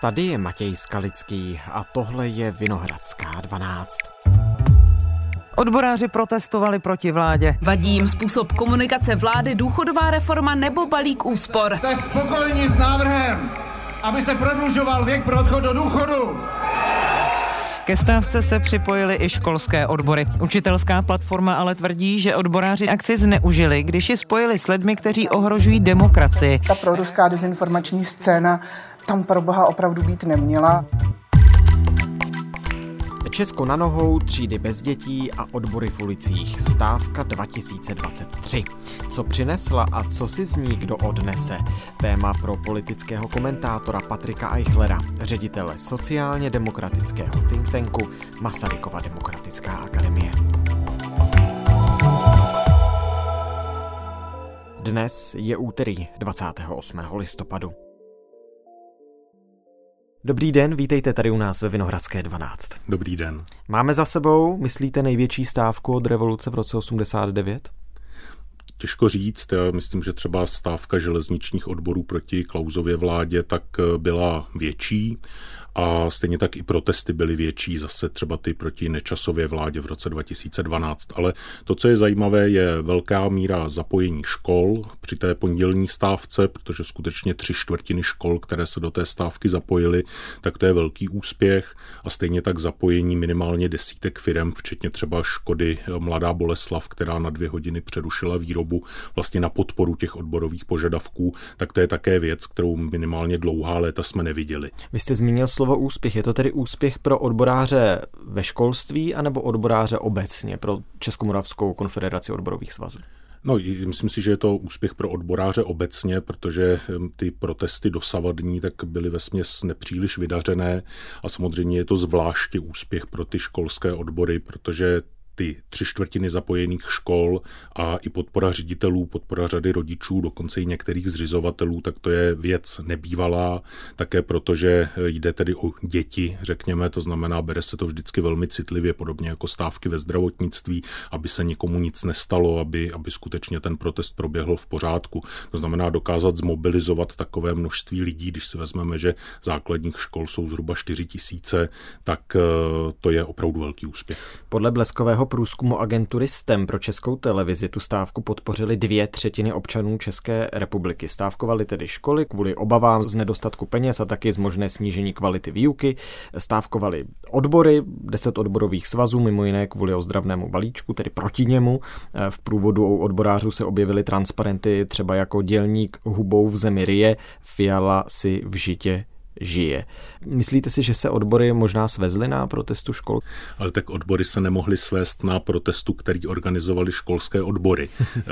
Tady je Matěj Skalický a tohle je Vinohradská 12. Odboráři protestovali proti vládě. Vadí jim způsob komunikace vlády, důchodová reforma nebo balík úspor. Jste spokojení s návrhem, aby se prodlužoval věk pro odchod do důchodu? Ke stávce se připojily i školské odbory. Učitelská platforma ale tvrdí, že odboráři akci zneužili, když ji spojili s lidmi, kteří ohrožují demokracii. Ta proruská dezinformační scéna tam pro boha opravdu být neměla. Česko na nohou, třídy bez dětí a odbory v ulicích. Stávka 2023. Co přinesla a co si z ní kdo odnese? Téma pro politického komentátora Patrika Eichlera, ředitele sociálně demokratického think tanku Masarykova demokratická akademie. Dnes je úterý 28. listopadu. Dobrý den, vítejte tady u nás ve Vinohradské 12. Dobrý den. Máme za sebou, myslíte, největší stávku od revoluce v roce 89? Těžko říct, já myslím, že třeba stávka železničních odborů proti Klauzově vládě tak byla větší a stejně tak i protesty byly větší, zase třeba ty proti nečasově vládě v roce 2012. Ale to, co je zajímavé, je velká míra zapojení škol při té pondělní stávce, protože skutečně tři čtvrtiny škol, které se do té stávky zapojily, tak to je velký úspěch a stejně tak zapojení minimálně desítek firm, včetně třeba Škody Mladá Boleslav, která na dvě hodiny přerušila výrobu vlastně na podporu těch odborových požadavků, tak to je také věc, kterou minimálně dlouhá léta jsme neviděli. Vy jste zmínil slovo úspěch. Je to tedy úspěch pro odboráře ve školství anebo odboráře obecně pro Českomoravskou konfederaci odborových svazů? No, myslím si, že je to úspěch pro odboráře obecně, protože ty protesty dosavadní tak byly ve směs nepříliš vydařené a samozřejmě je to zvláště úspěch pro ty školské odbory, protože ty tři čtvrtiny zapojených škol a i podpora ředitelů, podpora řady rodičů, dokonce i některých zřizovatelů, tak to je věc nebývalá, také protože jde tedy o děti, řekněme, to znamená, bere se to vždycky velmi citlivě, podobně jako stávky ve zdravotnictví, aby se nikomu nic nestalo, aby, aby skutečně ten protest proběhl v pořádku. To znamená dokázat zmobilizovat takové množství lidí, když si vezmeme, že základních škol jsou zhruba 4 tisíce, tak eh, to je opravdu velký úspěch. Podle bleskového průzkumu agentury STEM pro českou televizi tu stávku podpořili dvě třetiny občanů České republiky. Stávkovali tedy školy kvůli obavám z nedostatku peněz a taky z možné snížení kvality výuky. Stávkovali odbory, deset odborových svazů, mimo jiné kvůli ozdravnému balíčku, tedy proti němu. V průvodu u odborářů se objevily transparenty třeba jako dělník hubou v zemi Rie, Fiala si v žitě žije. Myslíte si, že se odbory možná svezly na protestu škol? Ale tak odbory se nemohly svést na protestu, který organizovali školské odbory. e,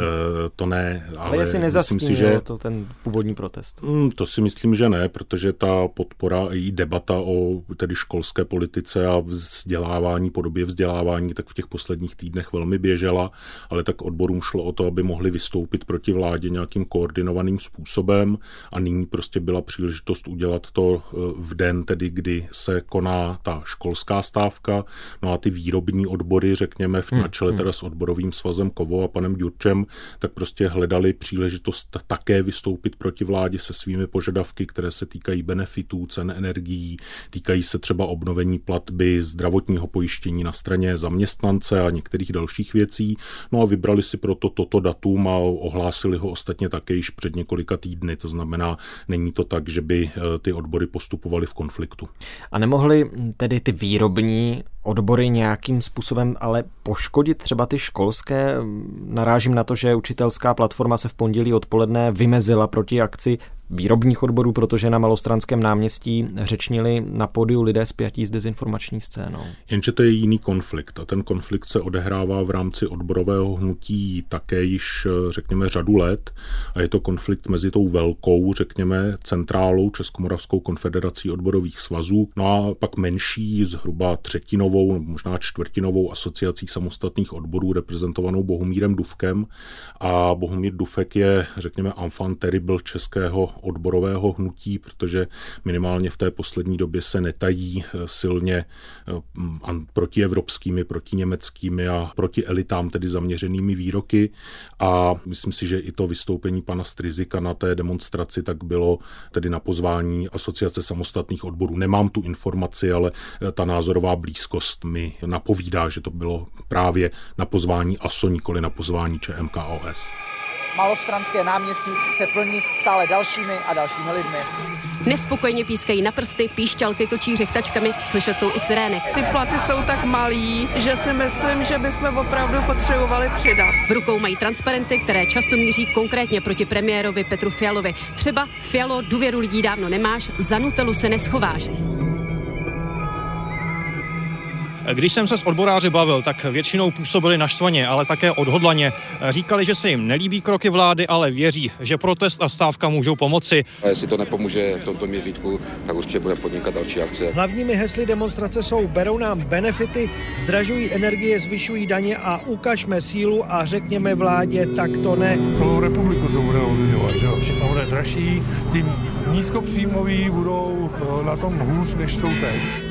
to ne. Ale, ale jestli myslím si, že to ten původní protest. Mm, to si myslím, že ne, protože ta podpora její debata o tedy školské politice a vzdělávání, podobě vzdělávání, tak v těch posledních týdnech velmi běžela, ale tak odborům šlo o to, aby mohli vystoupit proti vládě nějakým koordinovaným způsobem a nyní prostě byla příležitost udělat to v den, tedy kdy se koná ta školská stávka, no a ty výrobní odbory, řekněme, v hmm, čele hmm. teda s odborovým svazem Kovo a panem Ďurčem, tak prostě hledali příležitost také vystoupit proti vládě se svými požadavky, které se týkají benefitů, cen energií, týkají se třeba obnovení platby zdravotního pojištění na straně zaměstnance a některých dalších věcí. No a vybrali si proto toto datum a ohlásili ho ostatně také již před několika týdny. To znamená, není to tak, že by eh, ty odbory postupovali v konfliktu. A nemohli tedy ty výrobní odbory nějakým způsobem ale poškodit třeba ty školské? Narážím na to, že učitelská platforma se v pondělí odpoledne vymezila proti akci výrobních odborů, protože na Malostranském náměstí řečnili na pódiu lidé spjatí s dezinformační scénou. Jenže to je jiný konflikt a ten konflikt se odehrává v rámci odborového hnutí také již, řekněme, řadu let a je to konflikt mezi tou velkou, řekněme, centrálou Českomoravskou konfederací odborových svazů, no a pak menší, zhruba třetinovou třetinovou, možná čtvrtinovou asociací samostatných odborů reprezentovanou Bohumírem Dufkem a Bohumír Dufek je, řekněme, enfant terrible českého odborového hnutí, protože minimálně v té poslední době se netají eh, silně eh, protievropskými, protiněmeckými a proti elitám tedy zaměřenými výroky a myslím si, že i to vystoupení pana Strizika na té demonstraci tak bylo tedy na pozvání Asociace samostatných odborů. Nemám tu informaci, ale eh, ta názorová blízkost mi napovídá, že to bylo právě na pozvání ASO, nikoli na pozvání ČMKOS malostranské náměstí se plní stále dalšími a dalšími lidmi. Nespokojně pískají na prsty, píšťalky točí řechtačkami, slyšet jsou i sirény. Ty platy jsou tak malý, že si myslím, že bychom opravdu potřebovali přidat. V rukou mají transparenty, které často míří konkrétně proti premiérovi Petru Fialovi. Třeba Fialo, důvěru lidí dávno nemáš, za Nutelu se neschováš. Když jsem se s odboráři bavil, tak většinou působili naštvaně, ale také odhodlaně. Říkali, že se jim nelíbí kroky vlády, ale věří, že protest a stávka můžou pomoci. A jestli to nepomůže v tomto měřítku, tak určitě bude podnikat další akce. Hlavními hesly demonstrace jsou berou nám benefity, zdražují energie, zvyšují daně a ukažme sílu a řekněme vládě, tak to ne. Celou republiku to bude ovlivňovat, že všechno bude dražší, ty nízkopříjmoví budou eh, na tom hůř, než jsou teď.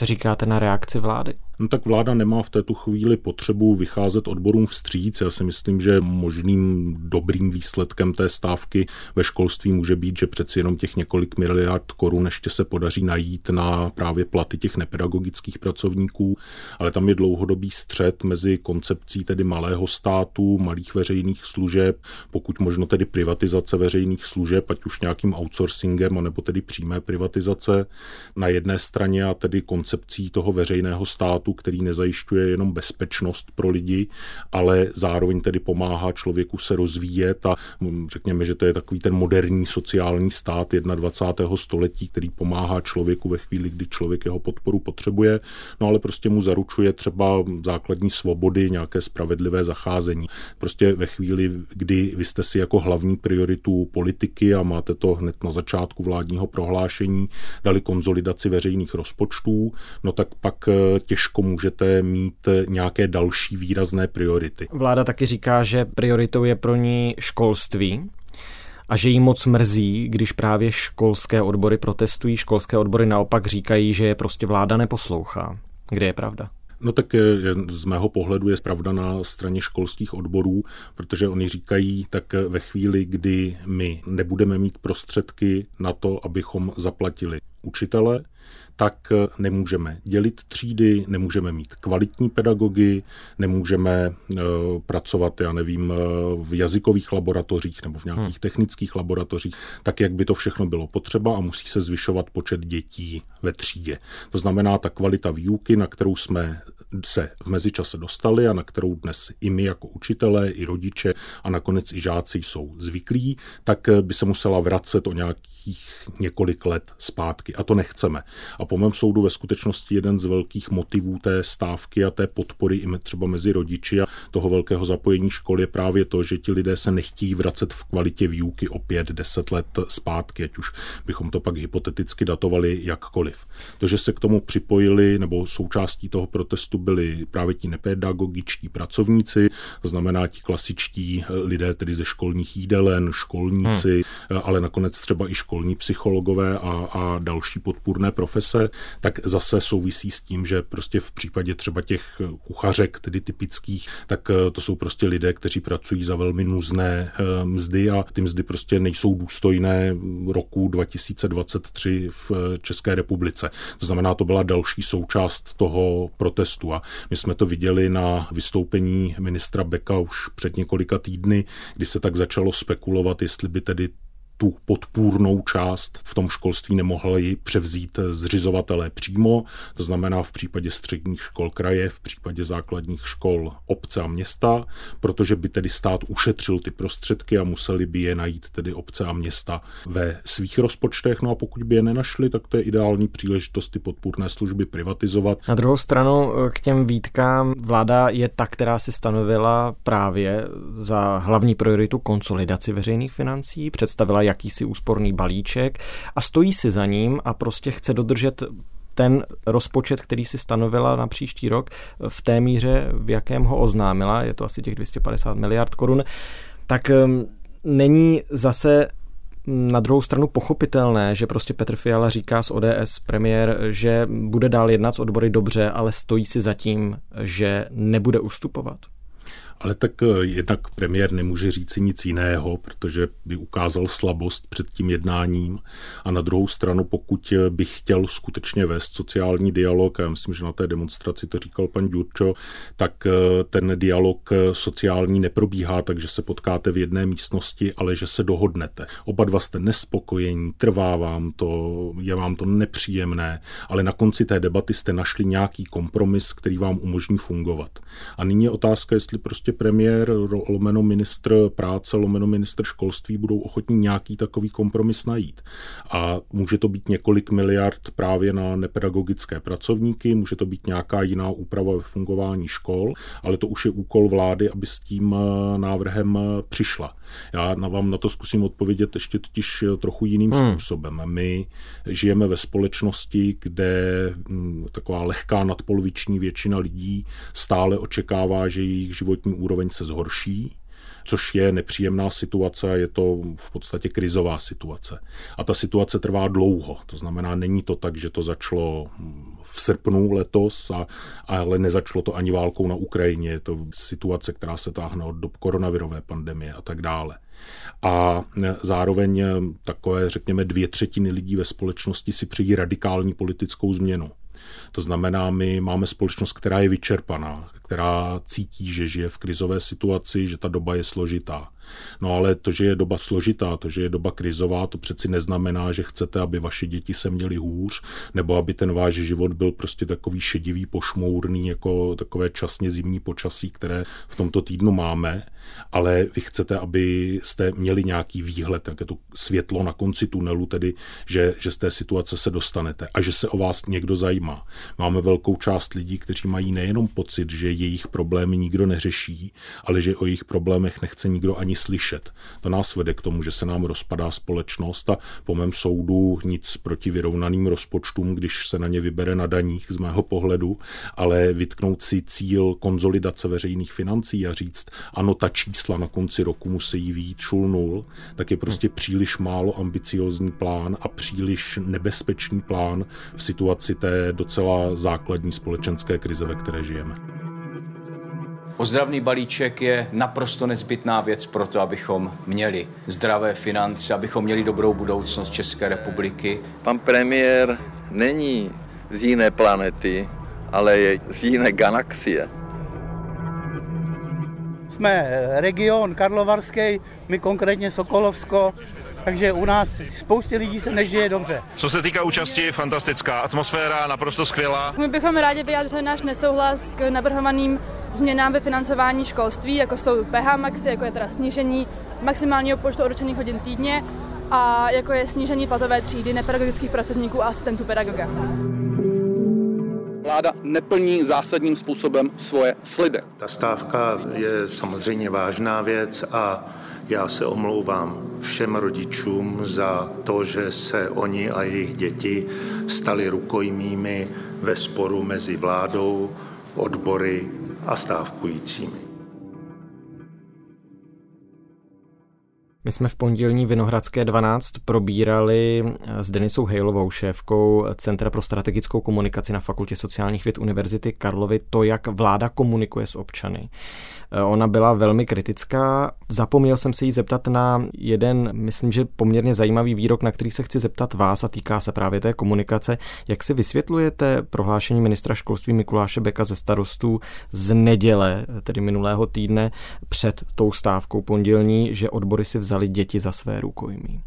Co říkáte na reakci vlády? No tak vláda nemá v této chvíli potřebu vycházet odborům vstříc. Já si myslím, že možným dobrým výsledkem té stávky ve školství může být, že přeci jenom těch několik miliard korun ještě se podaří najít na právě platy těch nepedagogických pracovníků, ale tam je dlouhodobý střed mezi koncepcí tedy malého státu, malých veřejných služeb, pokud možno tedy privatizace veřejných služeb, ať už nějakým outsourcingem, anebo tedy přímé privatizace na jedné straně a tedy koncepcí toho veřejného státu, státu, který nezajišťuje jenom bezpečnost pro lidi, ale zároveň tedy pomáhá člověku se rozvíjet a mm, řekněme, že to je takový ten moderní sociální stát 21. století, který pomáhá člověku ve chvíli, kdy člověk jeho podporu potřebuje, no ale prostě mu zaručuje třeba základní svobody, nějaké spravedlivé zacházení. Prostě ve chvíli, kdy vy jste si jako hlavní prioritu politiky a máte to hned na začátku vládního prohlášení, dali konzolidaci veřejných rozpočtů, no tak pak eh, těžko jako můžete mít nějaké další výrazné priority. Vláda taky říká, že prioritou je pro ní školství a že jí moc mrzí, když právě školské odbory protestují. Školské odbory naopak říkají, že je prostě vláda neposlouchá. Kde je pravda? No tak z mého pohledu je pravda na straně školských odborů, protože oni říkají, tak ve chvíli, kdy my nebudeme mít prostředky na to, abychom zaplatili učitele, tak nemůžeme dělit třídy, nemůžeme mít kvalitní pedagogy, nemůžeme eh, pracovat, já nevím, eh, v jazykových laboratořích nebo v nějakých hmm. technických laboratořích, tak jak by to všechno bylo potřeba a musí se zvyšovat počet dětí ve třídě. To znamená, ta kvalita výuky, na kterou jsme se v mezičase dostali a na kterou dnes i my jako učitelé, i rodiče a nakonec i žáci jsou zvyklí, tak by se musela vracet o nějakých několik let zpátky. A to nechceme. A po mém soudu ve skutečnosti jeden z velkých motivů té stávky a té podpory i třeba mezi rodiči a toho velkého zapojení školy je právě to, že ti lidé se nechtějí vracet v kvalitě výuky o pět, deset let zpátky, ať už bychom to pak hypoteticky datovali jakkoliv. To, že se k tomu připojili nebo součástí toho protestu byli právě ti nepedagogičtí pracovníci, to znamená ti klasičtí lidé tedy ze školních jídelen, školníci, hmm. ale nakonec třeba i školní psychologové a, a další podpůrné profese, tak zase souvisí s tím, že prostě v případě třeba těch kuchařek, tedy typických, tak eh, to jsou prostě lidé, kteří pracují za velmi nuzné eh, mzdy a ty mzdy prostě nejsou důstojné roku 2023 v České republice. To znamená, to byla další součást toho protestu a my jsme to viděli na vystoupení ministra Beka už před několika týdny, kdy se tak začalo spekulovat, jestli by tedy tu podpůrnou část v tom školství nemohli převzít zřizovatelé přímo, to znamená v případě středních škol kraje, v případě základních škol obce a města, protože by tedy stát ušetřil ty prostředky a museli by je najít tedy obce a města ve svých rozpočtech. No a pokud by je nenašli, tak to je ideální příležitost ty podpůrné služby privatizovat. Na druhou stranu eh, k těm výtkám vláda je ta, která si stanovila právě za hlavní prioritu konsolidaci veřejných financí, představila jakýsi úsporný balíček a stojí si za ním a prostě chce dodržet ten rozpočet, který si stanovila na příští rok v té míře, v jakém ho oznámila, je to asi těch 250 miliard korun, tak um, není zase na druhou stranu pochopitelné, že prostě Petr Fiala říká z ODS premiér, že bude dál jednat s odbory dobře, ale stojí si za tím, že nebude ustupovat. Ale tak eh, jednak premiér nemůže říci nic jiného, protože by ukázal slabost před tím jednáním. A na druhou stranu, pokud eh, by chtěl skutečně vést sociální dialog, a já myslím, že na té demonstraci to říkal pan Ďurčo, tak eh, ten dialog sociální neprobíhá, takže se potkáte v jedné místnosti, ale že se dohodnete. Oba dva jste nespokojení, trvá vám to, je vám to nepříjemné, ale na konci té debaty jste našli nějaký kompromis, který vám umožní fungovat. A nyní je otázka, jestli prostě prostě premiér, lomeno ministr práce, lomeno ministr školství budou ochotní nějaký takový kompromis najít. A může to být několik miliard právě na nepedagogické pracovníky, může to být nějaká jiná úprava ve fungování škol, ale to už je úkol vlády, aby s tím eh, návrhem eh, přišla. Já na vám na to zkusím odpovědět ještě totiž eh, trochu jiným hmm. způsobem. My žijeme ve společnosti, kde hm, taková lehká nadpoloviční většina lidí stále očekává, že jejich životní úroveň se zhorší, což je nepříjemná situace a je to v podstatě krizová situace. A ta situace trvá dlouho, to znamená, není to tak, že to začalo v srpnu letos, a, ale nezačalo to ani válkou na Ukrajině. Je to situace, která se táhne od dob koronavirové pandemie a tak dále. A zároveň takové, řekněme, dvě třetiny lidí ve společnosti si přejí radikální politickou změnu. To znamená, my máme společnost, která je vyčerpaná, která cítí, že žije v krizové situaci, že ta doba je složitá. No ale to, že je doba složitá, to, že je doba krizová, to přeci neznamená, že chcete, aby vaše děti se měly hůř, nebo aby ten váš život byl prostě takový šedivý, pošmourný, jako takové časně zimní počasí, které v tomto týdnu máme, ale vy chcete, aby jste měli nějaký výhled, je to světlo na konci tunelu, tedy, že, že z té situace se dostanete a že se o vás někdo zajímá. Máme velkou část lidí, kteří mají nejenom pocit, že jejich problémy nikdo neřeší, ale že o jejich problémech nechce nikdo ani slyšet. To nás vede k tomu, že se nám rozpadá společnost a po mém soudu nic proti vyrovnaným rozpočtům, když se na ně vybere na daních z mého pohledu, ale vytknout si cíl konzolidace veřejných financí a říct, ano, ta čísla na konci roku musí výjít šul nul, tak je prostě příliš málo ambiciozní plán a příliš nebezpečný plán v situaci té docela základní společenské krize, ve které žijeme. Ozdravný balíček je naprosto nezbytná věc pro to, abychom měli zdravé finance, abychom měli dobrou budoucnost České republiky. Pan premiér není z jiné planety, ale je z jiné galaxie. Jsme region Karlovarský, my konkrétně Sokolovsko, takže u nás spoustě lidí se nežije dobře. Co se týká účasti, fantastická atmosféra, naprosto skvělá. My bychom rádi vyjádřili náš nesouhlas k navrhovaným změnám ve financování školství, jako jsou PH maxi, jako je teda snížení maximálního počtu odročených hodin týdně a jako je snížení platové třídy nepedagogických pracovníků a asistentů pedagoga. Vláda neplní zásadním způsobem svoje sliby. Ta stávka je samozřejmě vážná věc a já se omlouvám všem rodičům za to, že se oni a jejich děti stali rukojmími ve sporu mezi vládou, odbory a stávkujícími. My jsme v pondělní Vinohradské 12 probírali s Denisou Hejlovou, šéfkou Centra pro strategickou komunikaci na Fakultě sociálních věd Univerzity Karlovy, to, jak vláda komunikuje s občany. Ona byla velmi kritická. Zapomněl jsem se jí zeptat na jeden, myslím, že poměrně zajímavý výrok, na který se chci zeptat vás a týká se právě té komunikace. Jak si vysvětlujete prohlášení ministra školství Mikuláše Beka ze starostů z neděle, tedy minulého týdne, před tou stávkou pondělní, že odbory si vzali děti za své rukojmí?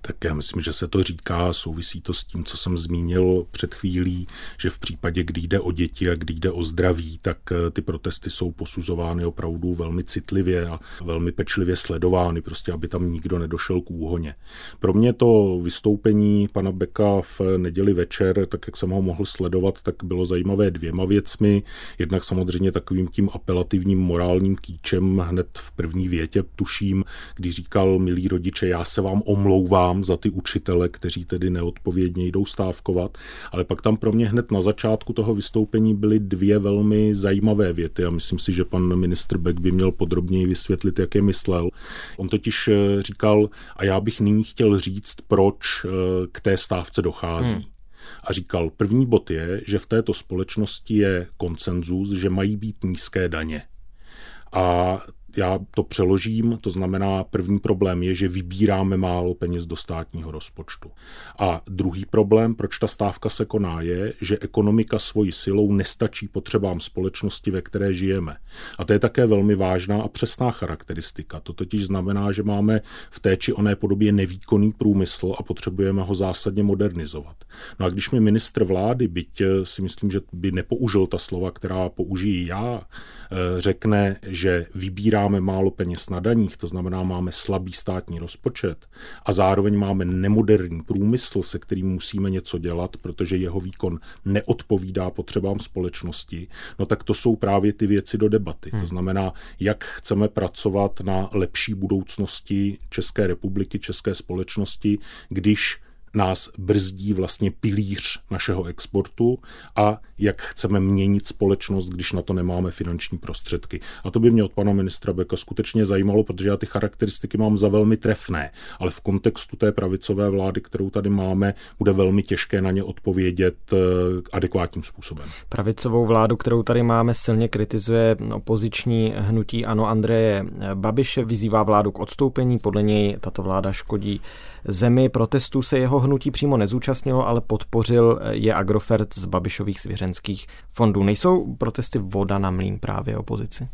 Tak já myslím, že se to říká, souvisí to s tím, co jsem zmínil před chvílí, že v případě, kdy jde o děti a kdy jde o zdraví, tak eh, ty protesty jsou posuzovány opravdu velmi citlivě a velmi pečlivě sledovány, prostě aby tam nikdo nedošel k úhoně. Pro mě to vystoupení pana Beka v neděli večer, tak jak jsem ho mohl sledovat, tak bylo zajímavé dvěma věcmi. Jednak samozřejmě takovým tím apelativním morálním kýčem hned v první větě, tuším, když říkal, milí rodiče, já se vám omlouvám, omlouvám za ty učitele, kteří tedy neodpovědně jdou stávkovat, ale pak tam pro mě hned na začátku toho vystoupení byly dvě velmi zajímavé věty a myslím si, že pan ministr Beck by měl podrobněji vysvětlit, jak je myslel. On totiž eh, říkal, a já bych nyní chtěl říct, proč eh, k té stávce dochází. Hmm a říkal, první bod je, že v této společnosti je koncenzus, že mají být nízké daně. A já to přeložím, to znamená, první problém je, že vybíráme málo peněz do státního rozpočtu. A druhý problém, proč ta stávka se koná, je, že ekonomika svojí silou nestačí potřebám společnosti, ve které žijeme. A to je také velmi vážná a přesná charakteristika. To totiž znamená, že máme v té či oné podobě nevýkonný průmysl a potřebujeme ho zásadně modernizovat. No a když mi ministr vlády, byť eh, si myslím, že by nepoužil ta slova, která použijí já, eh, řekne, že vybírá máme málo peněz na daních, to znamená, máme slabý státní rozpočet a zároveň máme nemoderní průmysl, se kterým musíme něco dělat, protože jeho výkon neodpovídá potřebám společnosti, no tak to jsou právě ty věci do debaty. Hmm. To znamená, jak chceme pracovat na lepší budoucnosti České republiky, České společnosti, když nás brzdí vlastně pilíř našeho exportu a jak chceme měnit společnost, když na to nemáme finanční prostředky. A to by mě od pana ministra Beka skutečně zajímalo, protože já ty charakteristiky mám za velmi trefné, ale v kontextu té pravicové vlády, kterou tady máme, bude velmi těžké na ně odpovědět eh, adekvátním způsobem. Pravicovou vládu, kterou tady máme, silně kritizuje opoziční hnutí Ano Andreje Babiše, vyzývá vládu k odstoupení, podle něj tato vláda škodí zemi. Protestů se jeho hnutí přímo nezúčastnilo, ale podpořil je Agrofert z Babišových svěřenských fondů. Nejsou protesty voda na mlín právě opozici?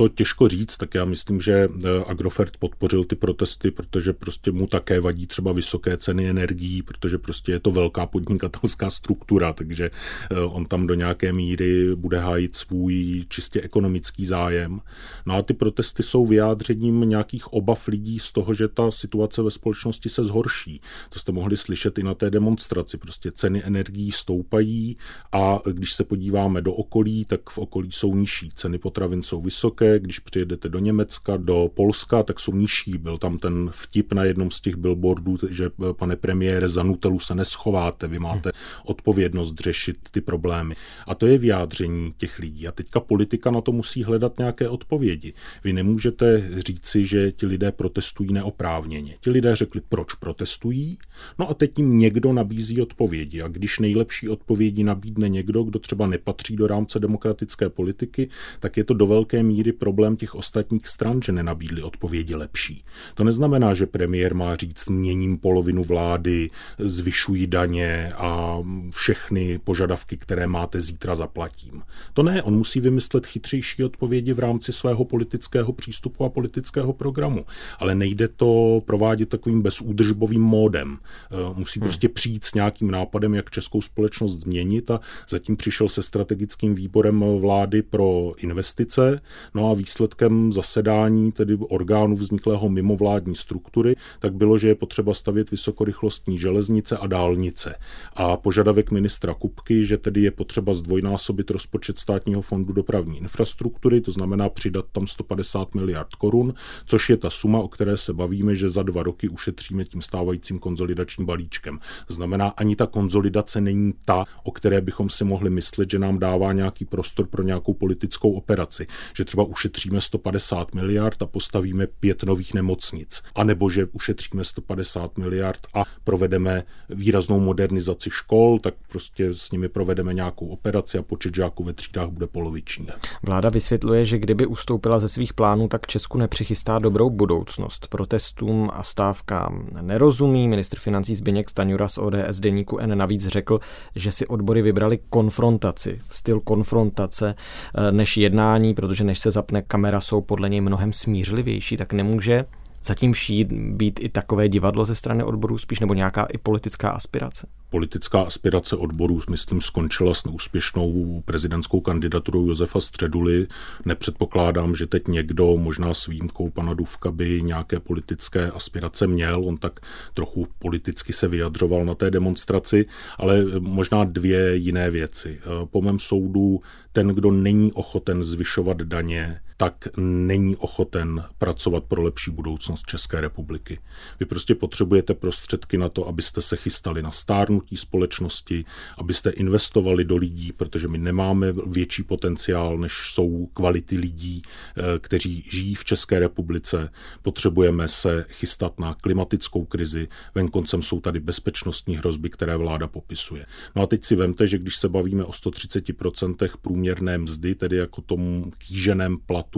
To těžko říct, tak já myslím, že eh, Agrofert podpořil ty protesty, protože prostě mu také vadí třeba vysoké ceny energií, protože prostě je to velká podnikatelská struktura, takže eh, on tam do nějaké míry bude hájit svůj čistě ekonomický zájem. No a ty protesty jsou vyjádřením nějakých obav lidí z toho, že ta situace ve společnosti se zhorší. To jste mohli slyšet i na té demonstraci. Prostě ceny energií stoupají a když se podíváme do okolí, tak v okolí jsou nižší. Ceny potravin jsou vysoké, když přijedete do Německa, do Polska, tak jsou nižší. Byl tam ten vtip na jednom z těch billboardů, že pane premiére, za Nutelu se neschováte, vy máte odpovědnost řešit ty problémy. A to je vyjádření těch lidí. A teďka politika na to musí hledat nějaké odpovědi. Vy nemůžete říci, že ti lidé protestují neoprávněně. Ti lidé řekli, proč protestují, no a teď jim někdo nabízí odpovědi. A když nejlepší odpovědi nabídne někdo, kdo třeba nepatří do rámce demokratické politiky, tak je to do velké míry problém těch ostatních stran, že nenabídli odpovědi lepší. To neznamená, že premiér má říct, měním polovinu vlády, zvyšují daně a všechny požadavky, které máte zítra zaplatím. To ne, on musí vymyslet chytřejší odpovědi v rámci svého politického přístupu a politického programu. Ale nejde to provádět takovým bezúdržbovým módem. Eh, musí hmm. prostě přijít s nějakým nápadem, jak českou společnost změnit a zatím přišel se strategickým výborem vlády pro investice. No a výsledkem zasedání, tedy orgánu vzniklého mimovládní struktury, tak bylo, že je potřeba stavět vysokorychlostní železnice a dálnice. A požadavek ministra Kupky, že tedy je potřeba zdvojnásobit rozpočet státního fondu dopravní infrastruktury, to znamená přidat tam 150 miliard korun, což je ta suma, o které se bavíme, že za dva roky ušetříme tím stávajícím konzolidačním balíčkem. To znamená, ani ta konzolidace není ta, o které bychom si mohli myslet, že nám dává nějaký prostor pro nějakou politickou operaci. Že třeba ušetříme 150 miliard a postavíme pět nových nemocnic. A nebo že ušetříme 150 miliard a provedeme výraznou modernizaci škol, tak prostě s nimi provedeme nějakou operaci a počet žáků ve třídách bude poloviční. Vláda vysvětluje, že kdyby ustoupila ze svých plánů, tak Česku nepřichystá dobrou budoucnost. Protestům a stávkám nerozumí. Ministr financí Zbigněk Staňura z ODS deníku N navíc řekl, že si odbory vybrali konfrontaci, styl konfrontace eh, než jednání, protože než se zapne kamera, jsou podle něj mnohem smířlivější, tak nemůže zatím všít být i takové divadlo ze strany odborů spíš, nebo nějaká i politická aspirace? Politická aspirace odborů, myslím, skončila s neúspěšnou prezidentskou kandidaturou Josefa Středuly. Nepředpokládám, že teď někdo, možná s výjimkou pana Duvka, by nějaké politické aspirace měl. On tak trochu politicky se vyjadřoval na té demonstraci, ale možná dvě jiné věci. Po mém soudu ten, kdo není ochoten zvyšovat daně, tak není ochoten pracovat pro lepší budoucnost České republiky. Vy prostě potřebujete prostředky na to, abyste se chystali na stárnutí společnosti, abyste investovali do lidí, protože my nemáme větší potenciál, než jsou kvality lidí, eh, kteří žijí v České republice. Potřebujeme se chystat na klimatickou krizi. Venkoncem jsou tady bezpečnostní hrozby, které vláda popisuje. No a teď si vemte, že když se bavíme o 130% průměrné mzdy, tedy jako tomu kýženém platu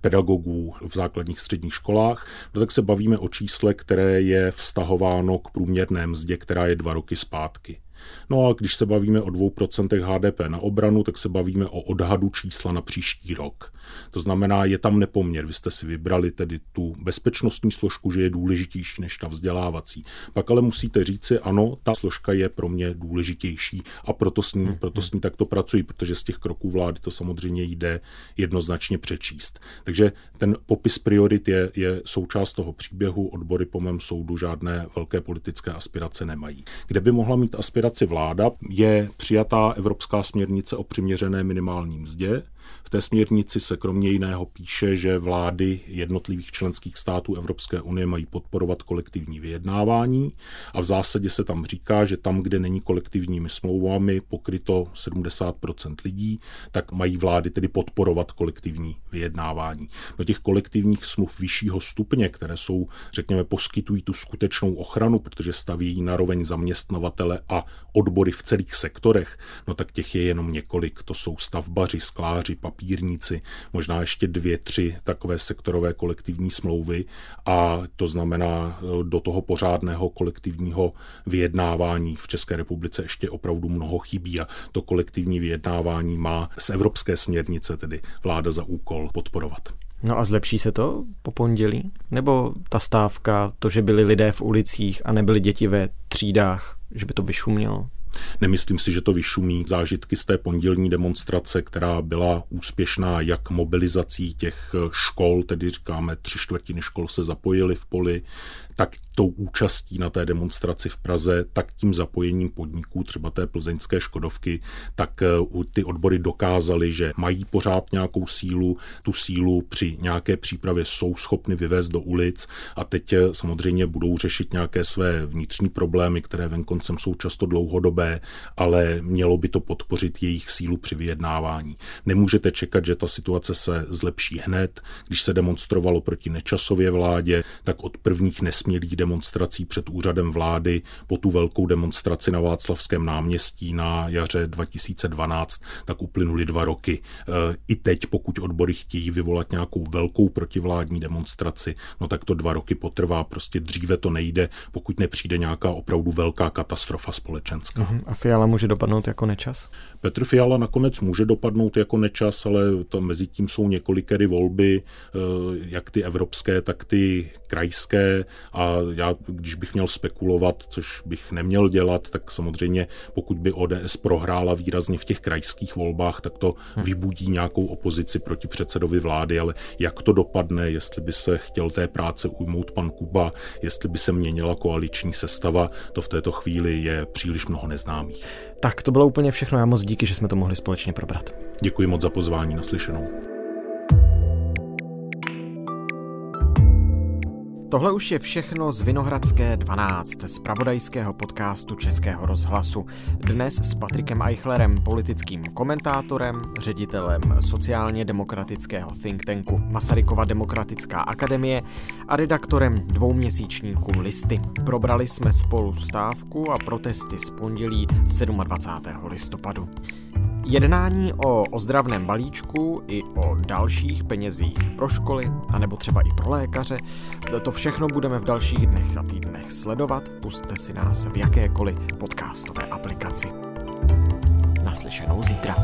pedagogů v základních středních školách, no tak se bavíme o čísle, které je vztahováno k průměrné mzdě, která je dva roky zpátky. No a když se bavíme o 2% HDP na obranu, tak se bavíme o odhadu čísla na příští rok. To znamená, je tam nepoměr. Vy jste si vybrali tedy tu bezpečnostní složku, že je důležitější než ta vzdělávací. Pak ale musíte říci, ano, ta složka je pro mě důležitější a proto s ní, hmm. proto s ní takto pracuji, protože z těch kroků vlády to samozřejmě jde jednoznačně přečíst. Takže ten popis priorit je, je součást toho příběhu. Odbory po mém soudu žádné velké politické aspirace nemají. Kde by mohla mít aspiraci vláda, je přijatá Evropská směrnice o přiměřené minimální mzdě, v té směrnici se kromě jiného píše, že vlády jednotlivých členských států Evropské unie mají podporovat kolektivní vyjednávání a v zásadě se tam říká, že tam, kde není kolektivními smlouvami pokryto 70% lidí, tak mají vlády tedy podporovat kolektivní vyjednávání. Do těch kolektivních smluv vyššího stupně, které jsou, řekněme, poskytují tu skutečnou ochranu, protože staví naroveň zaměstnavatele a odbory v celých sektorech, no tak těch je jenom několik. To jsou stavbaři, skláři, papírníci, možná ještě dvě, tři takové sektorové kolektivní smlouvy a to znamená e, do toho pořádného kolektivního vyjednávání v České republice ještě opravdu mnoho chybí a to kolektivní vyjednávání má z evropské směrnice tedy vláda za úkol podporovat. No a zlepší se to po pondělí? Nebo ta stávka, to, že byli lidé v ulicích a nebyli děti ve třídách, že by to vyšumělo? Nemyslím si, že to vyšumí zážitky z té pondělní demonstrace, která byla úspěšná jak mobilizací těch škol, tedy říkáme tři čtvrtiny škol se zapojily v poli, tak tou účastí na té demonstraci v Praze, tak tím zapojením podniků, třeba té plzeňské Škodovky, tak eh, ty odbory dokázaly, že mají pořád nějakou sílu, tu sílu při nějaké přípravě jsou schopny vyvést do ulic a teď eh, samozřejmě budou řešit nějaké své vnitřní problémy, které venkoncem jsou často dlouhodobé, ale mělo by to podpořit jejich sílu při vyjednávání. Nemůžete čekat, že ta situace se zlepší hned. Když se demonstrovalo proti nečasově vládě, tak od prvních nesmělých demonstrací před úřadem vlády po tu velkou demonstraci na Václavském náměstí na jaře 2012, tak uplynuly dva roky. E, I teď, pokud odbory chtějí vyvolat nějakou velkou protivládní demonstraci, no tak to dva roky potrvá, prostě dříve to nejde, pokud nepřijde nějaká opravdu velká katastrofa společenská. A Fiala může dopadnout jako nečas? Petr Fiala nakonec může dopadnout jako nečas, ale to mezi tím jsou několikery volby, e, jak ty evropské, tak ty krajské a já, když bych měl spekulovat, což bych neměl dělat, tak samozřejmě pokud by ODS prohrála výrazně v těch krajských volbách, tak to hm. vybudí nějakou opozici proti předsedovi vlády, ale jak to dopadne, jestli by se chtěl té práce ujmout pan Kuba, jestli by se měnila koaliční sestava, to v této chvíli je příliš mnoho neznámých. Tak to bylo úplně všechno. Já moc díky, že jsme to mohli společně probrat. Děkuji moc za pozvání naslyšenou. Tohle už je všechno z Vinohradské 12, z pravodajského podcastu Českého rozhlasu. Dnes s Patrikem Eichlerem, politickým komentátorem, ředitelem sociálně demokratického think tanku Masarykova demokratická akademie a redaktorem dvouměsíčníku Listy. Probrali jsme spolu stávku a protesty z pondělí 27. listopadu. Jednání o ozdravném balíčku i o dalších penězích pro školy, anebo třeba i pro lékaře, to všechno budeme v dalších dnech a týdnech sledovat. Puste si nás v jakékoliv podcastové aplikaci. Naslyšenou zítra.